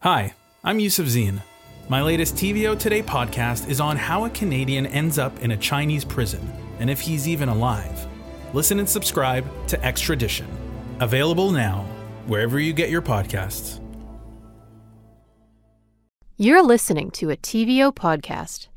Hi, I'm Yusuf Zine. My latest TVO Today podcast is on how a Canadian ends up in a Chinese prison and if he's even alive. Listen and subscribe to Extradition. Available now, wherever you get your podcasts. You're listening to a TVO podcast.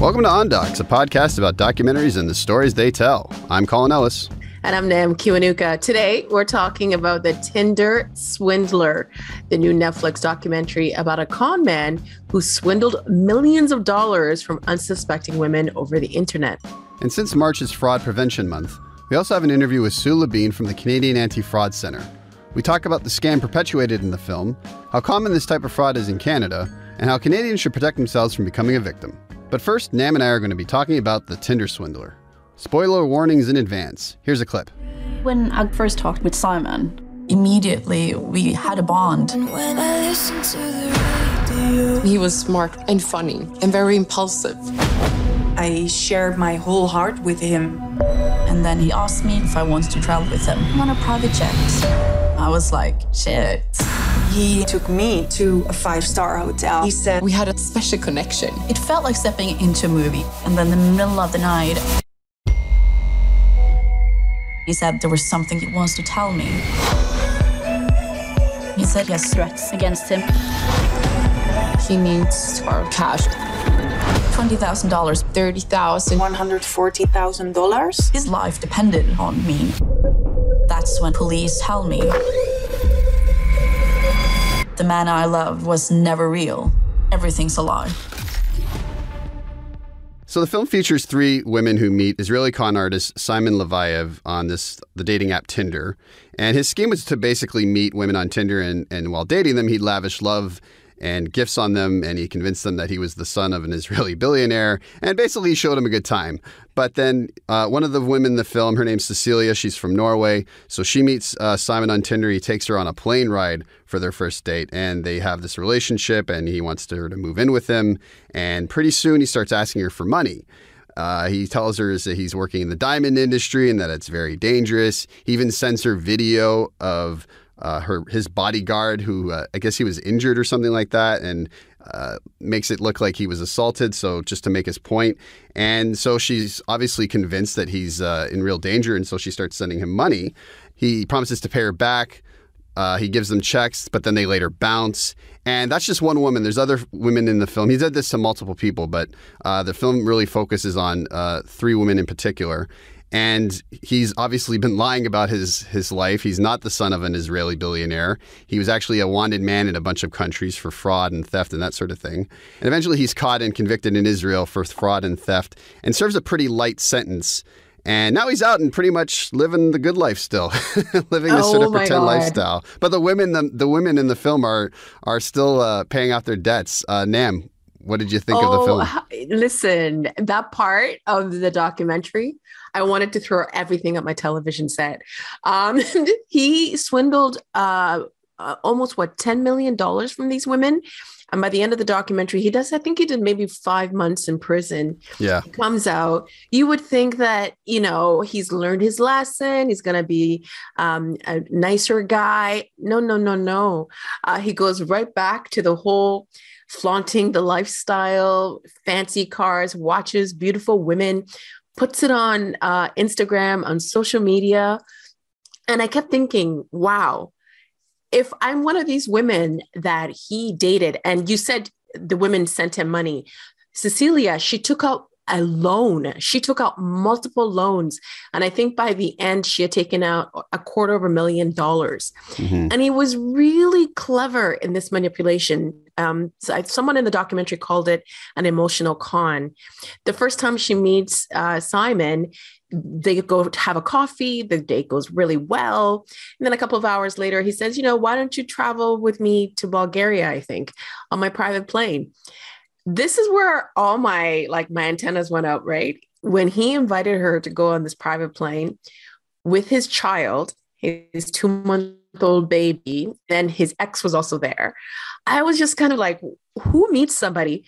Welcome to On Docs, a podcast about documentaries and the stories they tell. I'm Colin Ellis. And I'm Nam Kiwanuka. Today, we're talking about The Tinder Swindler, the new Netflix documentary about a con man who swindled millions of dollars from unsuspecting women over the internet. And since March is Fraud Prevention Month, we also have an interview with Sue Labine from the Canadian Anti Fraud Center. We talk about the scam perpetuated in the film, how common this type of fraud is in Canada, and how Canadians should protect themselves from becoming a victim. But first, Nam and I are going to be talking about the Tinder swindler. Spoiler warnings in advance. Here's a clip. When I first talked with Simon, immediately we had a bond. He was smart and funny and very impulsive. I shared my whole heart with him. And then he asked me if I wanted to travel with him on a private jet. I was like, shit. He took me to a five star hotel. He said, We had a special connection. It felt like stepping into a movie. And then in the middle of the night, he said there was something he wants to tell me. He said he has threats against him. He needs our cash. $20,000. 30,000, $140,000. His life depended on me. That's when police tell me the man I loved was never real. Everything's a lie. So the film features three women who meet Israeli con artist Simon Leviev on this the dating app Tinder. And his scheme was to basically meet women on Tinder and, and while dating them, he'd lavish love and gifts on them, and he convinced them that he was the son of an Israeli billionaire, and basically showed them a good time. But then uh, one of the women in the film, her name's Cecilia, she's from Norway, so she meets uh, Simon on Tinder. He takes her on a plane ride for their first date, and they have this relationship, and he wants her to move in with him. And pretty soon he starts asking her for money. Uh, he tells her that he's working in the diamond industry and that it's very dangerous. He even sends her video of uh, her his bodyguard, who uh, I guess he was injured or something like that, and uh, makes it look like he was assaulted. So just to make his point, and so she's obviously convinced that he's uh, in real danger, and so she starts sending him money. He promises to pay her back. Uh, he gives them checks, but then they later bounce. And that's just one woman. There's other women in the film. He did this to multiple people, but uh, the film really focuses on three women in particular and he's obviously been lying about his his life. He's not the son of an Israeli billionaire. He was actually a wanted man in a bunch of countries for fraud and theft and that sort of thing. And eventually he's caught and convicted in Israel for fraud and theft and serves a pretty light sentence. And now he's out and pretty much living the good life still, living this Oh sort of pretend God. lifestyle. But the women, the, the women in the film are are still uh, paying off their debts. Uh, Nam, what did you think of the film? h- listen, that part of the documentary, I wanted to throw everything at my television set. Um, he swindled uh, uh, almost what ten million dollars from these women, and by the end of the documentary, he does. I think he did maybe five months in prison. Yeah. He comes out. You would think that you know he's learned his lesson. He's going to be um, a nicer guy. No, no, no, no. Uh, he goes right back to the whole flaunting the lifestyle, fancy cars, watches, beautiful women, puts it on uh, Instagram, on social media. And I kept thinking, wow, if I'm one of these women that he dated, and you said the women sent him money, Cecilia, she took out a loan. She took out multiple loans. And I think by the end, she had taken out a quarter of a million dollars. Mhm. And he was really clever in this manipulation. Um, so I- someone in the documentary called it an emotional con. The first time she meets uh, Simon, they go to have a coffee. The date goes really well. And then a couple of hours later, he says, You know, why don't you travel with me to Bulgaria? I think on my private plane. This is where all my like my antennas went up, right? When he invited her to go on this private plane with his child, his two month old baby, then his ex was also there. I was just kind of like, who meets somebody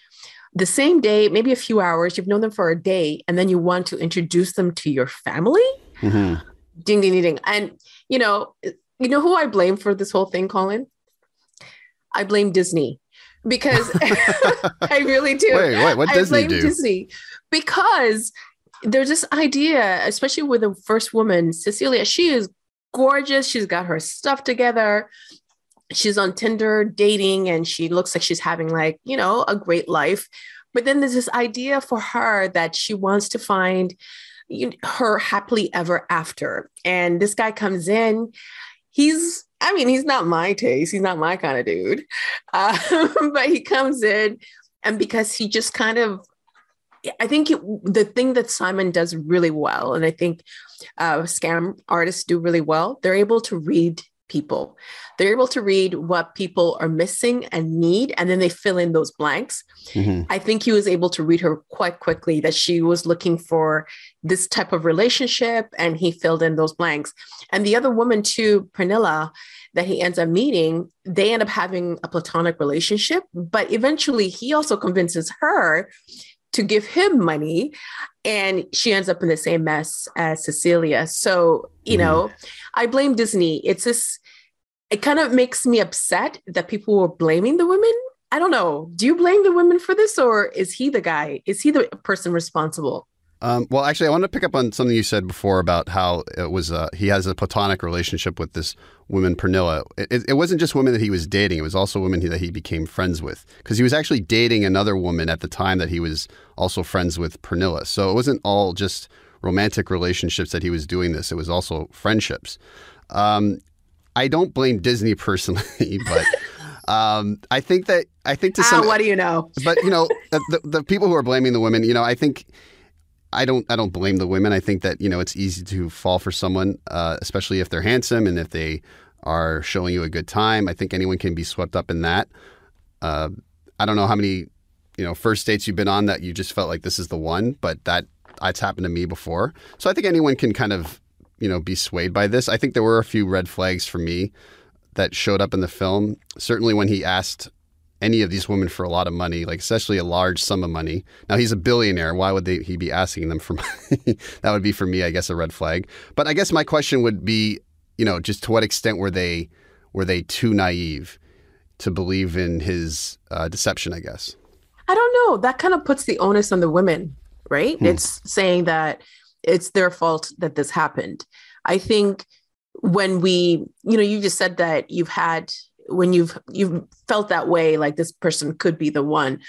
the same day, maybe a few hours, you've known them for a day, and then you want to introduce them to your family? Mhm. Ding ding ding ding. And you know, you know who I blame for this whole thing, Colin? I blame Disney because I really do. Wait, wait, what I Disney blame do? Disney because there's this idea, especially with the first woman, Cecilia. She is gorgeous. She's got her stuff together. She's on Tinder dating, and she looks like she's having like you know a great life. But then there's this idea for her that she wants to find her happily ever after. And this guy comes in. He's, I mean, he's not my taste. He's not my kind of dude. Uh, but he comes in, and because he just kind of, I think it, the thing that Simon does really well, and I think uh, scam artists do really well, they're able to read people. They're able to read what people are missing and need, and then they fill in those blanks. Mhm. I think he was able to read her quite quickly that she was looking for this type of relationship, and he filled in those blanks. And the other woman, too, Pernilla, that he ends up meeting, they end up having a platonic relationship, but eventually he also convinces her to give him money, and she ends up in the same mess as Cecilia. So, you Mhm. know, I blame Disney. It's this, it kind of makes me upset that people were blaming the women. I don't know. Do you blame the women for this, or is he the guy? Is he the person responsible? Um, well, actually, I want to pick up on something you said before about how it was uh, he has a platonic relationship with this woman Pernilla. It, it, wasn't just women that he was dating; it was also women he, that he became friends with because he was actually dating another woman at the time that he was also friends with Pernilla. So it wasn't all just romantic relationships that he was doing this; it was also friendships. Um, I don't blame Disney personally, but um, I think that I think to Ah, some what do you know? but you know the, the people who are blaming the women you know i think i don't i don't blame the women. I think that you know it's easy to fall for someone uh, especially if they're handsome and if they are showing you a good time. I think anyone can be swept up in that. Uh, i don't know how many you know first dates you've been on that you just felt like this is the one but that that's happened to me before. So i think anyone can kind of you know be swayed by this. I think there were a few red flags for me that showed up in the film. Certainly when he asked any of these women for a lot of money, like especially a large sum of money. Now he's a billionaire. Why would they, he be asking them for money? that would be for me, I guess, a red flag. But I guess my question would be, you know, just to what extent were they were they too naive to believe in his uh, deception? I guess. I don't know. That kind of puts the onus on the women, right? Hmm. It's saying that it's their fault that this happened. I think when we, you know, you just said that you've had when you've you've felt that way, like this person could be the one.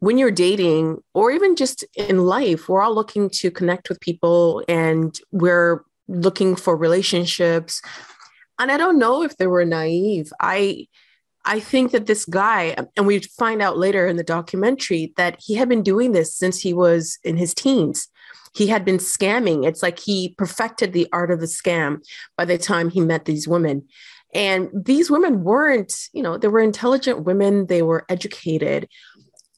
When you're dating, or even just in life, we're all looking to connect with people, and we're looking for relationships. And I don't know if they were naive. I I think that this guy, and we find out later in the documentary that he had been doing this since he was in his teens. He had been scamming. It's like he perfected the art of the scam by the time he met these women. And these women weren't, you know, they were intelligent women, they were educated.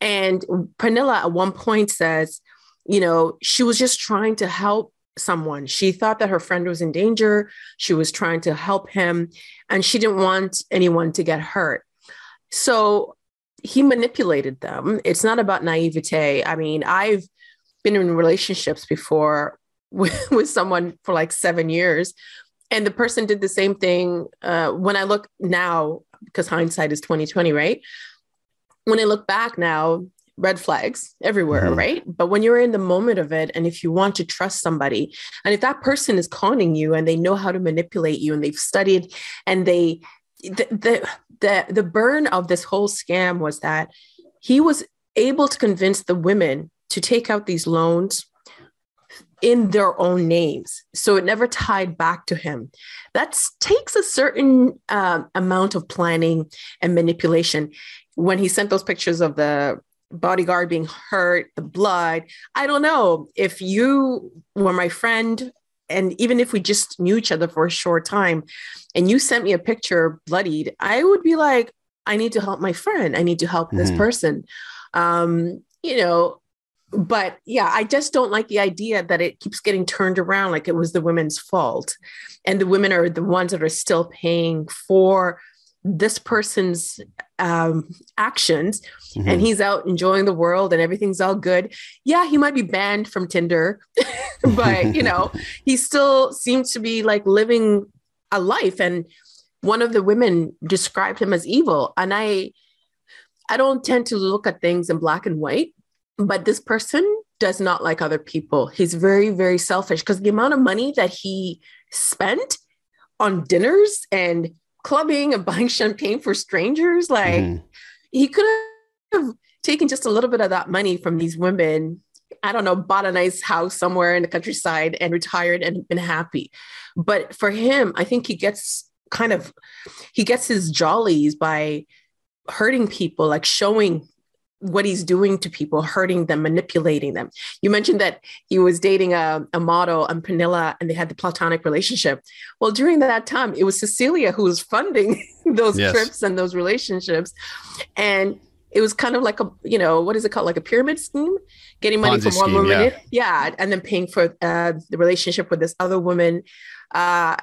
And Pernilla at one point says, you know, she was just trying to help someone. She thought that her friend was in danger. She was trying to help him, and she didn't want anyone to get hurt. So he manipulated them. It's not about naivete. I mean, I've been in relationships before with, with someone for like seven years, and the person did the same thing. Uh, when I look now, because hindsight is twenty twenty, right? When I look back now, red flags everywhere, Mhm. right? But when you're in the moment of it, and if you want to trust somebody, and if that person is conning you and they know how to manipulate you and they've studied and they the the the, the burn of this whole scam was that he was able to convince the women to take out these loans in their own names. So it never tied back to him. That takes a certain um, amount of planning and manipulation. When he sent those pictures of the bodyguard being hurt the blood i don't know if you were my friend and even if we just knew each other for a short time and you sent me a picture bloodied i would be like i need to help my friend. I need to help this Mhm. person. Um you know but yeah i just don't like the idea that it keeps getting turned around like it was the women's fault and the women are the ones that are still paying for this person's um, actions Mhm. and he's out enjoying the world and everything's all good. Yeah, he might be banned from Tinder, but you know, he still seems to be like living a life. And one of the women described him as evil. And I, I don't tend to look at things in black and white, but this person does not like other people. He's very, very selfish because the amount of money that he spent on dinners and clubbing and buying champagne for strangers, like Mhm. he could have taken just a little bit of that money from these women. I don't know, bought a nice house somewhere in the countryside and retired and been happy. But for him, I think he gets kind of he gets his jollies by hurting people, like showing what he's doing to people, hurting them, manipulating them. You mentioned that he was dating a, a model and Pernilla and they had the platonic relationship. Well, during that time, it was Cecilia who was funding those Yes. trips and those relationships. And it was kind of like a, you know, what is it called? Like a pyramid scheme, getting money Ponzi from one scheme, woman. yeah. Yeah. And then paying for uh, the relationship with this other woman. Uh,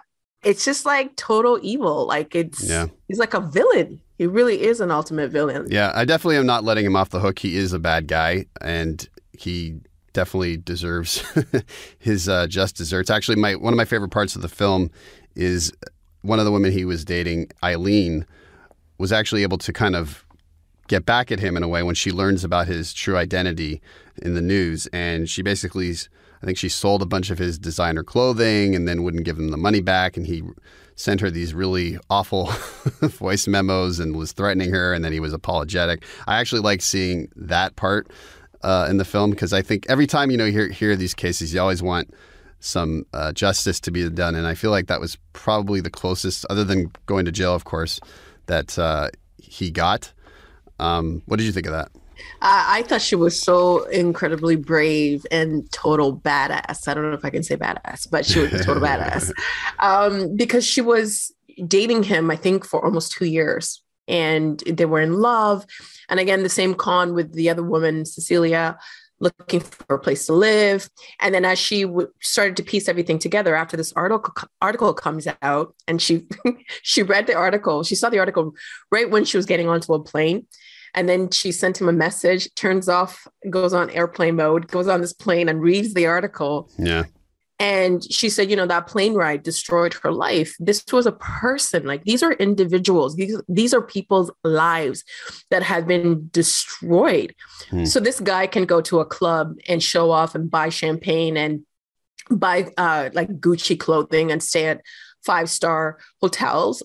it's just like total evil. Like it's, Yeah. he's like a villain. He really is an ultimate villain. Yeah, I definitely am not letting him off the hook. He is a bad guy, and he definitely deserves his uh, just desserts. Actually, my one of my favorite parts of the film is one of the women he was dating, Ayleen, was actually able to kind of get back at him in a way when she learns about his true identity in the news, and she basically. I think she sold a bunch of his designer clothing and then wouldn't give him the money back. And he sent her these really awful voice memos and was threatening her. And then he was apologetic. I actually like seeing that part uh, in the film because I think every time you know you hear, hear these cases, you always want some uh, justice to be done. And I feel like that was probably the closest, other than going to jail, of course, that uh, he got. Um, what did you think of that? I, I thought she was so incredibly brave and total badass. I don't know if I can say badass, but she was a total badass um, because she was dating him, I think, for almost two years. And they were in love. And again, the same con with the other woman, Cecilia, looking for a place to live. And then as she w- started to piece everything together after this article article comes out, and she she read the article, she saw the article right when she was getting onto a plane. And then she sent him a message, turns off, goes on airplane mode, goes on this plane and reads the article. Yeah. And she said, you know, that plane ride destroyed her life. This was a person, like these are individuals. These, these are people's lives that have been destroyed. Hmm. So this guy can go to a club and show off and buy champagne and buy uh, like Gucci clothing and stay at five star hotels.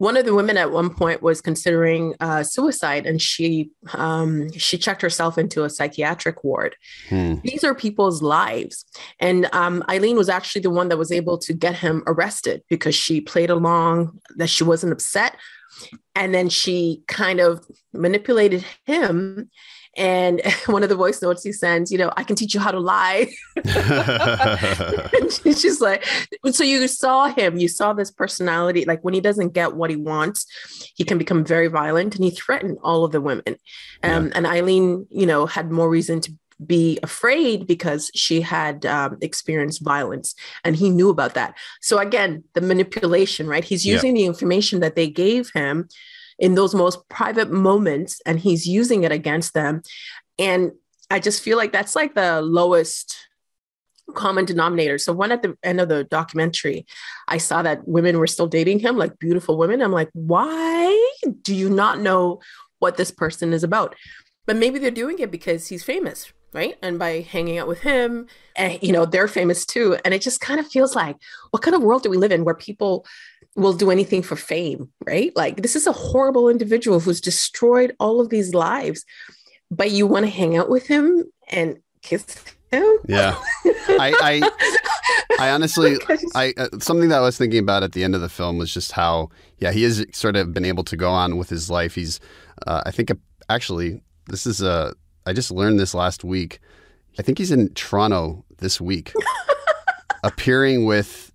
One of the women at one point was considering uh, suicide, and she um, she checked herself into a psychiatric ward. Hmm. These are people's lives, and um, Ayleen was actually the one that was able to get him arrested because she played along that she wasn't upset, and then she kind of manipulated him. And one of the voice notes he sends, you know, I can teach you how to lie. and she's like, so you saw him, you saw this personality. Like when he doesn't get what he wants, he can become very violent and he threatened all of the women. Um, And Ayleen, you know, had more reason to be afraid because she had um, experienced violence and he knew about that. So again, the manipulation, right? He's Yeah. using the information that they gave him in those most private moments and he's using it against them. And I just feel like that's like the lowest common denominator. So when at the end of the documentary, I saw that women were still dating him, like beautiful women. I'm like, why do you not know what this person is about? But maybe they're doing it because he's famous, right? And by hanging out with him, and you know, they're famous too. And it just kind of feels like, what kind of world do we live in where people will do anything for fame, right? Like this is a horrible individual who's destroyed all of these lives, but you want to hang out with him and kiss him? Yeah. I, I, I honestly, I uh, something that I was thinking about at the end of the film was just how, yeah, he has sort of been able to go on with his life. He's, uh, I think, uh, actually, this is a. I just learned this last week. I think he's in Toronto this week, appearing with.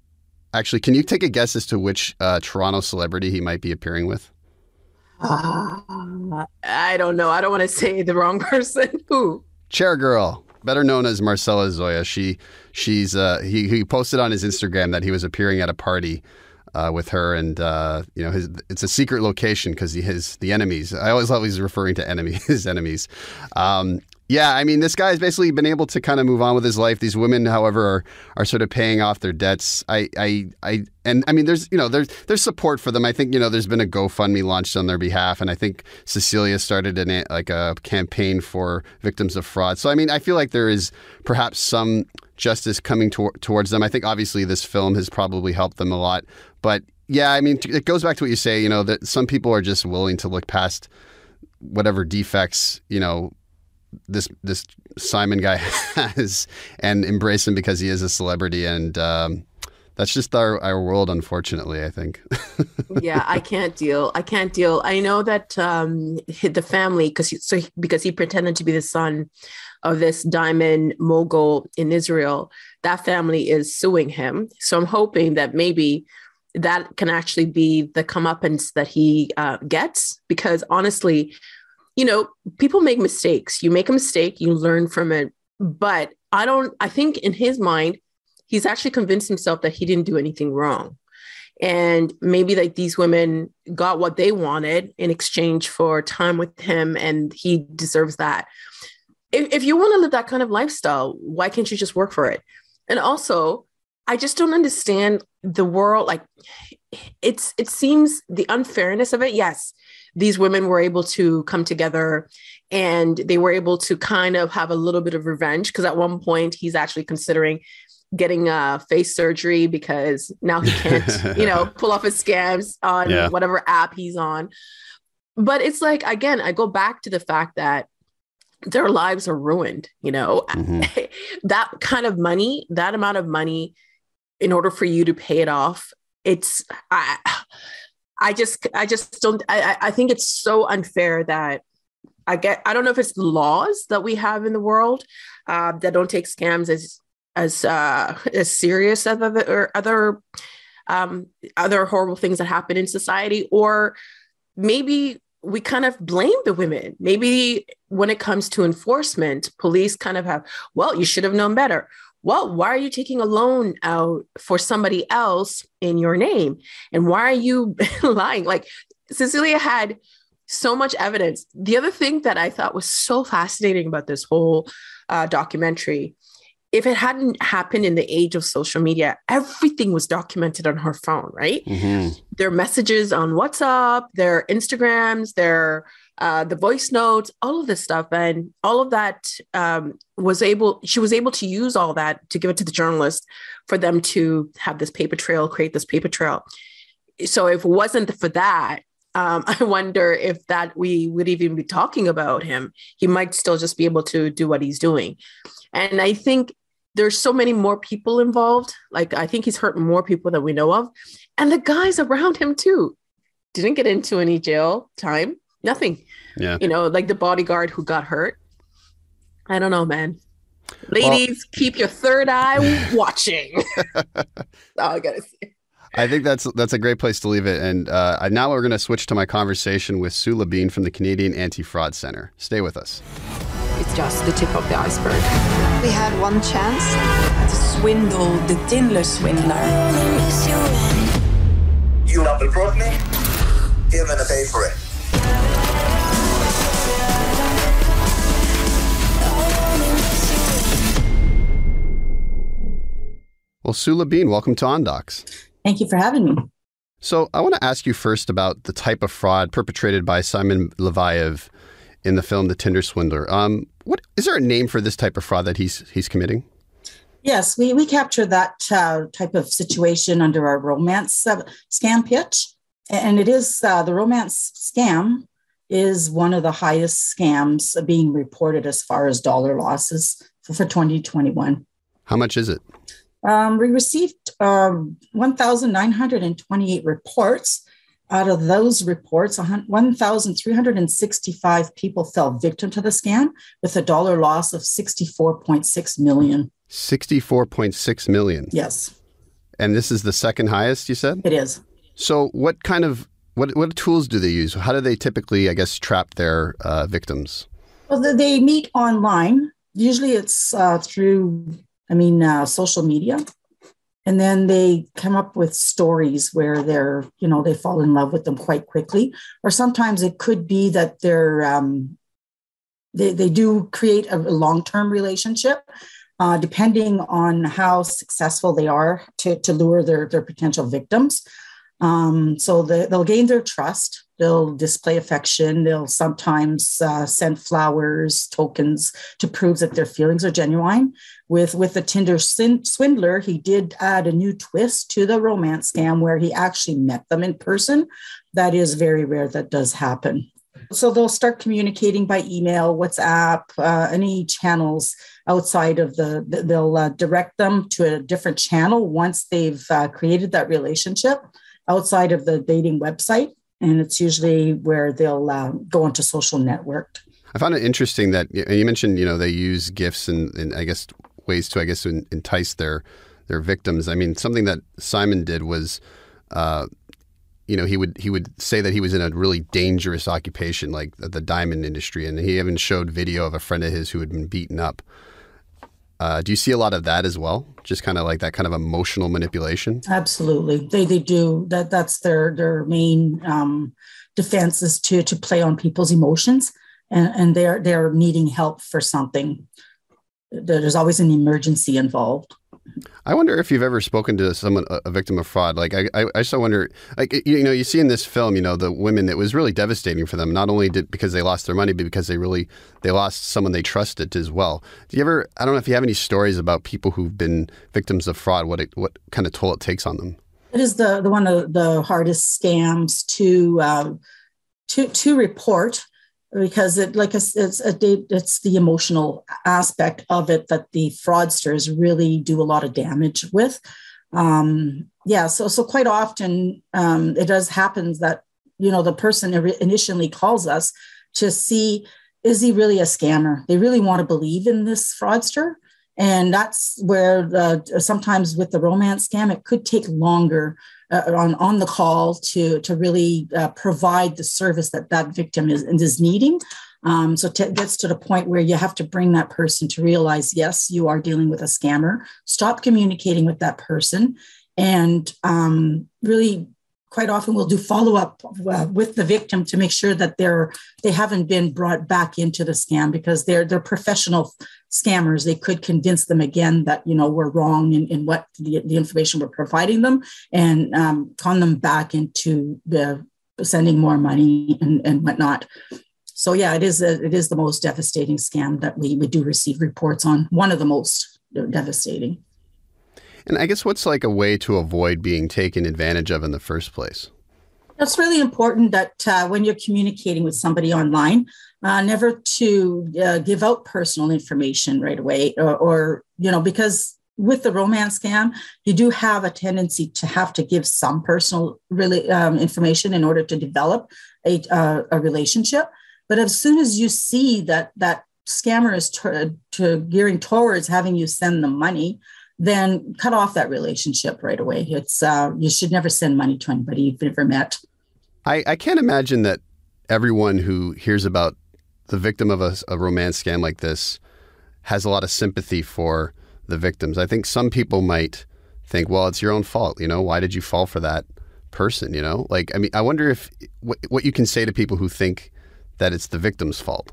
Actually, can you take a guess as to which uh, Toronto celebrity he might be appearing with? Uh, I don't know. I don't want to say the wrong person. Who? Chair Girl, better known as Marcella Zoia. She she's uh, he he posted on his Instagram that he was appearing at a party uh, with her, and uh, you know, his it's a secret location because he has the enemies. I always love he's referring to enemy his enemies. Um, yeah, I mean, this guy's basically been able to kind of move on with his life. These women, however, are, are sort of paying off their debts. I, I, I, and I mean, there's, you know, there's, there's support for them. I think, you know, there's been a GoFundMe launched on their behalf, and I think Cecilia started an like a campaign for victims of fraud. So, I mean, I feel like there is perhaps some justice coming to- towards them. I think obviously this film has probably helped them a lot, but yeah, I mean, it goes back to what you say. You know, that some people are just willing to look past whatever defects, you know this this Simon guy has and embrace him because he is a celebrity. And um, that's just our, our world unfortunately i think. Yeah i can't deal i can't deal. I know that um, the family because so because he pretended to be the son of this diamond mogul in israel that family is suing him. So i'm hoping that maybe that can actually be the comeuppance that he uh, gets because honestly you know, people make mistakes. You make a mistake, you learn from it. But I don't, I think in his mind, he's actually convinced himself that he didn't do anything wrong. And maybe like these women got what they wanted in exchange for time with him, and he deserves that. If, if you want to live that kind of lifestyle, why can't you just work for it? And also, I just don't understand the world. Like, it's it seems the unfairness of it. Yes, these women were able to come together and they were able to kind of have a little bit of revenge because at one point he's actually considering getting a face surgery because now he can't, you know, pull off his scams on yeah. whatever app he's on. But it's like, again, I go back to the fact that their lives are ruined, you know, mm-hmm. that kind of money, that amount of money, in order for you to pay it off, it's, I, I just I just don't I, I think it's so unfair that I get I don't know if it's laws that we have in the world uh, that don't take scams as as uh, as serious as other or other um, other horrible things that happen in society, or maybe we kind of blame the women. Maybe when it comes to enforcement, police kind of have, well, you should have known better, well, why are you taking a loan out for somebody else in your name? And why are you lying? Like Cecilia had so much evidence. The other thing that I thought was so fascinating about this whole uh, documentary, if it hadn't happened in the age of social media, everything was documented on her phone, right? Mm-hmm. Their messages on WhatsApp, their Instagrams, their uh, the voice notes, all of this stuff, and all of that um, was able. She was able to use all that to give it to the journalist for them to have this paper trail, create this paper trail. So if it wasn't for that, um, I wonder if that we would even be talking about him. He might still just be able to do what he's doing, and I think there's so many more people involved. Like I think he's hurt more people than we know of, and the guys around him too didn't get into any jail time Nothing. Yeah. You know, like the bodyguard who got hurt. I don't know, man. Ladies, well, keep your third eye watching. all I gotta say. I think that's that's a great place to leave it. And uh, now we're going to switch to my conversation with Sue Labine from the Canadian Anti-Fraud Center. Stay with us. It's just the tip of the iceberg. We had one chance to swindle the Tinder swindler. You double fraud me? You're gonna pay for it. Well, Sue Labine, welcome to OnDocs. Thank you for having me. So, I want to ask you first about the type of fraud perpetrated by Simon Leviev in the film The Tinder Swindler. Um, what is there a name for this type of fraud that he's he's committing? Yes, we we capture that uh, type of situation under our romance uh, scam pitch, and it is uh, the romance scam is one of the highest scams being reported as far as dollar losses for, for 2021. How much is it? Um, we received um, 1,928 reports. Out of those reports, 1,365 people fell victim to the scam with a dollar loss of 64.6 million. 64.6 million? Yes. And this is the second highest, you said? It is. So, what kind of what what tools do they use? How do they typically, I guess, trap their uh, victims? Well, they meet online. Usually, it's uh, through I mean, uh, social media. and then they come up with stories where they're you know they fall in love with them quite quickly. Or sometimes it could be that they're um, they, they do create a long-term relationship uh, depending on how successful they are to, to lure their, their potential victims. Um, so the, they'll gain their trust. They'll display affection. They'll sometimes uh, send flowers tokens to prove that their feelings are genuine with with the tinder swindler he did add a new twist to the romance scam where he actually met them in person that is very rare that does happen so they'll start communicating by email, WhatsApp, uh, any channels outside of the, they'll uh, direct them to a different channel once they've uh, created that relationship outside of the dating website. And it's usually where they'll uh, go onto social network. I found it interesting that you mentioned, you know, they use gifts and, and I guess ways to, I guess, entice their their victims. I mean, something that Simon did was uh, you know, he would he would say that he was in a really dangerous occupation, like the diamond industry, and he even showed video of a friend of his who had been beaten up. Uh, do you see a lot of that as well? Just kind of like that kind of emotional manipulation. Absolutely, they they do that. That's their their main um, defense is to to play on people's emotions, and and they're they're needing help for something. There's always an emergency involved. I wonder if you've ever spoken to someone, a victim of fraud. Like, I, I, I still wonder, like, you know, you see in this film, you know, the women, it was really devastating for them, not only did, because they lost their money, but because they really, they lost someone they trusted as well. Do you ever, I don't know if you have any stories about people who've been victims of fraud, what it, what kind of toll it takes on them? It is the, the one of the hardest scams to, um, to, to report because it like it's it's, a, it's the emotional aspect of it that the fraudsters really do a lot of damage with. Um yeah so so quite often um it does happen that you know the person initially calls us to see is he really a scammer? They really want to believe in this fraudster and that's where the, sometimes with the romance scam it could take longer uh, on, on the call to, to really uh, provide the service that that victim is, is needing. Um, so it gets to the point where you have to bring that person to realize, yes, you are dealing with a scammer. Stop communicating with that person and um, really quite often we'll do follow up uh, with the victim to make sure that they're they haven't been brought back into the scam because they're they're professional scammers. They could convince them again that you know we're wrong in, in what the, the information we're providing them and um, con them back into the sending more money and, and whatnot. So yeah it is a, it is the most devastating scam that we, we do receive reports on. One of the most devastating and I guess what's like a way to avoid being taken advantage of in the first place? It's really important that uh, when you're communicating with somebody online, uh, never to uh, give out personal information right away, or, or, you know, because with the romance scam, you do have a tendency to have to give some personal really um, information in order to develop a, uh, a relationship. But as soon as you see that that scammer is to, to gearing towards having you send them money, then cut off that relationship right away. It's uh, you should never send money to anybody you've never met. I, I can't imagine that everyone who hears about the victim of a, a romance scam like this has a lot of sympathy for the victims. I think some people might think, well, it's your own fault. You know, why did you fall for that person? You know, like, I mean, I wonder if what, what you can say to people who think that it's the victim's fault.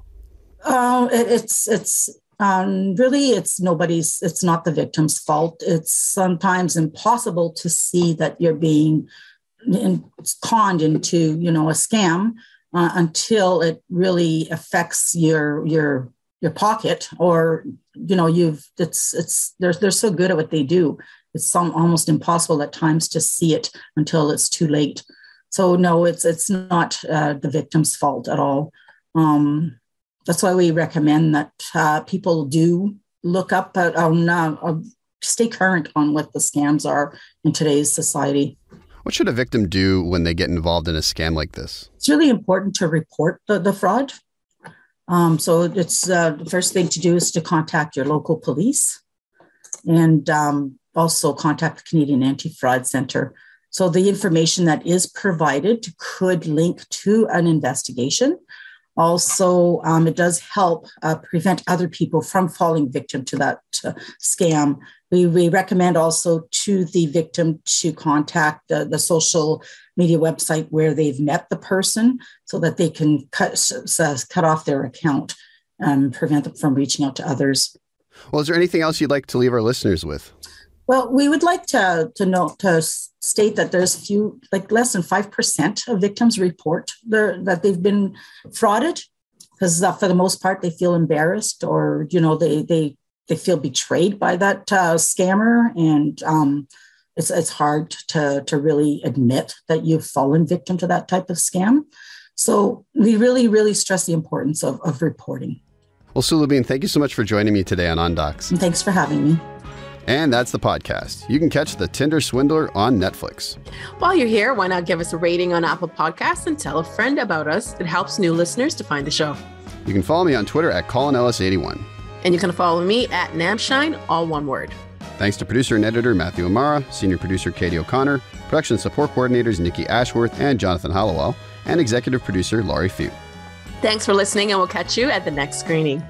Oh, it, it's it's um, really it's nobody's it's not the victim's fault. It's sometimes impossible to see that you're being in, conned into you know a scam uh, until it really affects your your your pocket or you know you've it's it's they're, they're so good at what they do. It's some almost impossible at times to see it until it's too late. So no it's it's not uh, the victim's fault at all. Um, that's why we recommend that uh, people do look up on uh, uh, stay current on what the scams are in today's society. What should a victim do when they get involved in a scam like this? It's really important to report the, the fraud. Um, so it's uh, the first thing to do is to contact your local police and um, also contact the Canadian Anti-Fraud Center. So the information that is provided could link to an investigation also, um, it does help uh, prevent other people from falling victim to that uh, scam We, we recommend also to the victim to contact the, the social media website where they've met the person so that they can cut, cut off their account and prevent them from reaching out to others. Well, is there anything else you'd like to leave our listeners with? Well, we would like to to note to state that there's few, like less than five percent of victims report that they've been frauded, because uh, for the most part they feel embarrassed or you know they they they feel betrayed by that uh, scammer, and um, it's it's hard to to really admit that you've fallen victim to that type of scam. So we really really stress the importance of of reporting. Well, Sue Labine, thank you so much for joining me today on OnDocs. And thanks for having me. And that's the podcast. You can catch The Tinder Swindler on Netflix. While you're here, why not give us a rating on Apple Podcasts and tell a friend about us? It helps new listeners to find the show. You can follow me on Twitter at ColinEllis81. And you can follow me at Namshine, all one word. Thanks to producer and editor Matthew Amara, senior producer Katie O'Connor, production support coordinators Nikki Ashworth and Jonathan Hollowell, and executive producer Laurie Few. Thanks for listening, and we'll catch you at the next screening.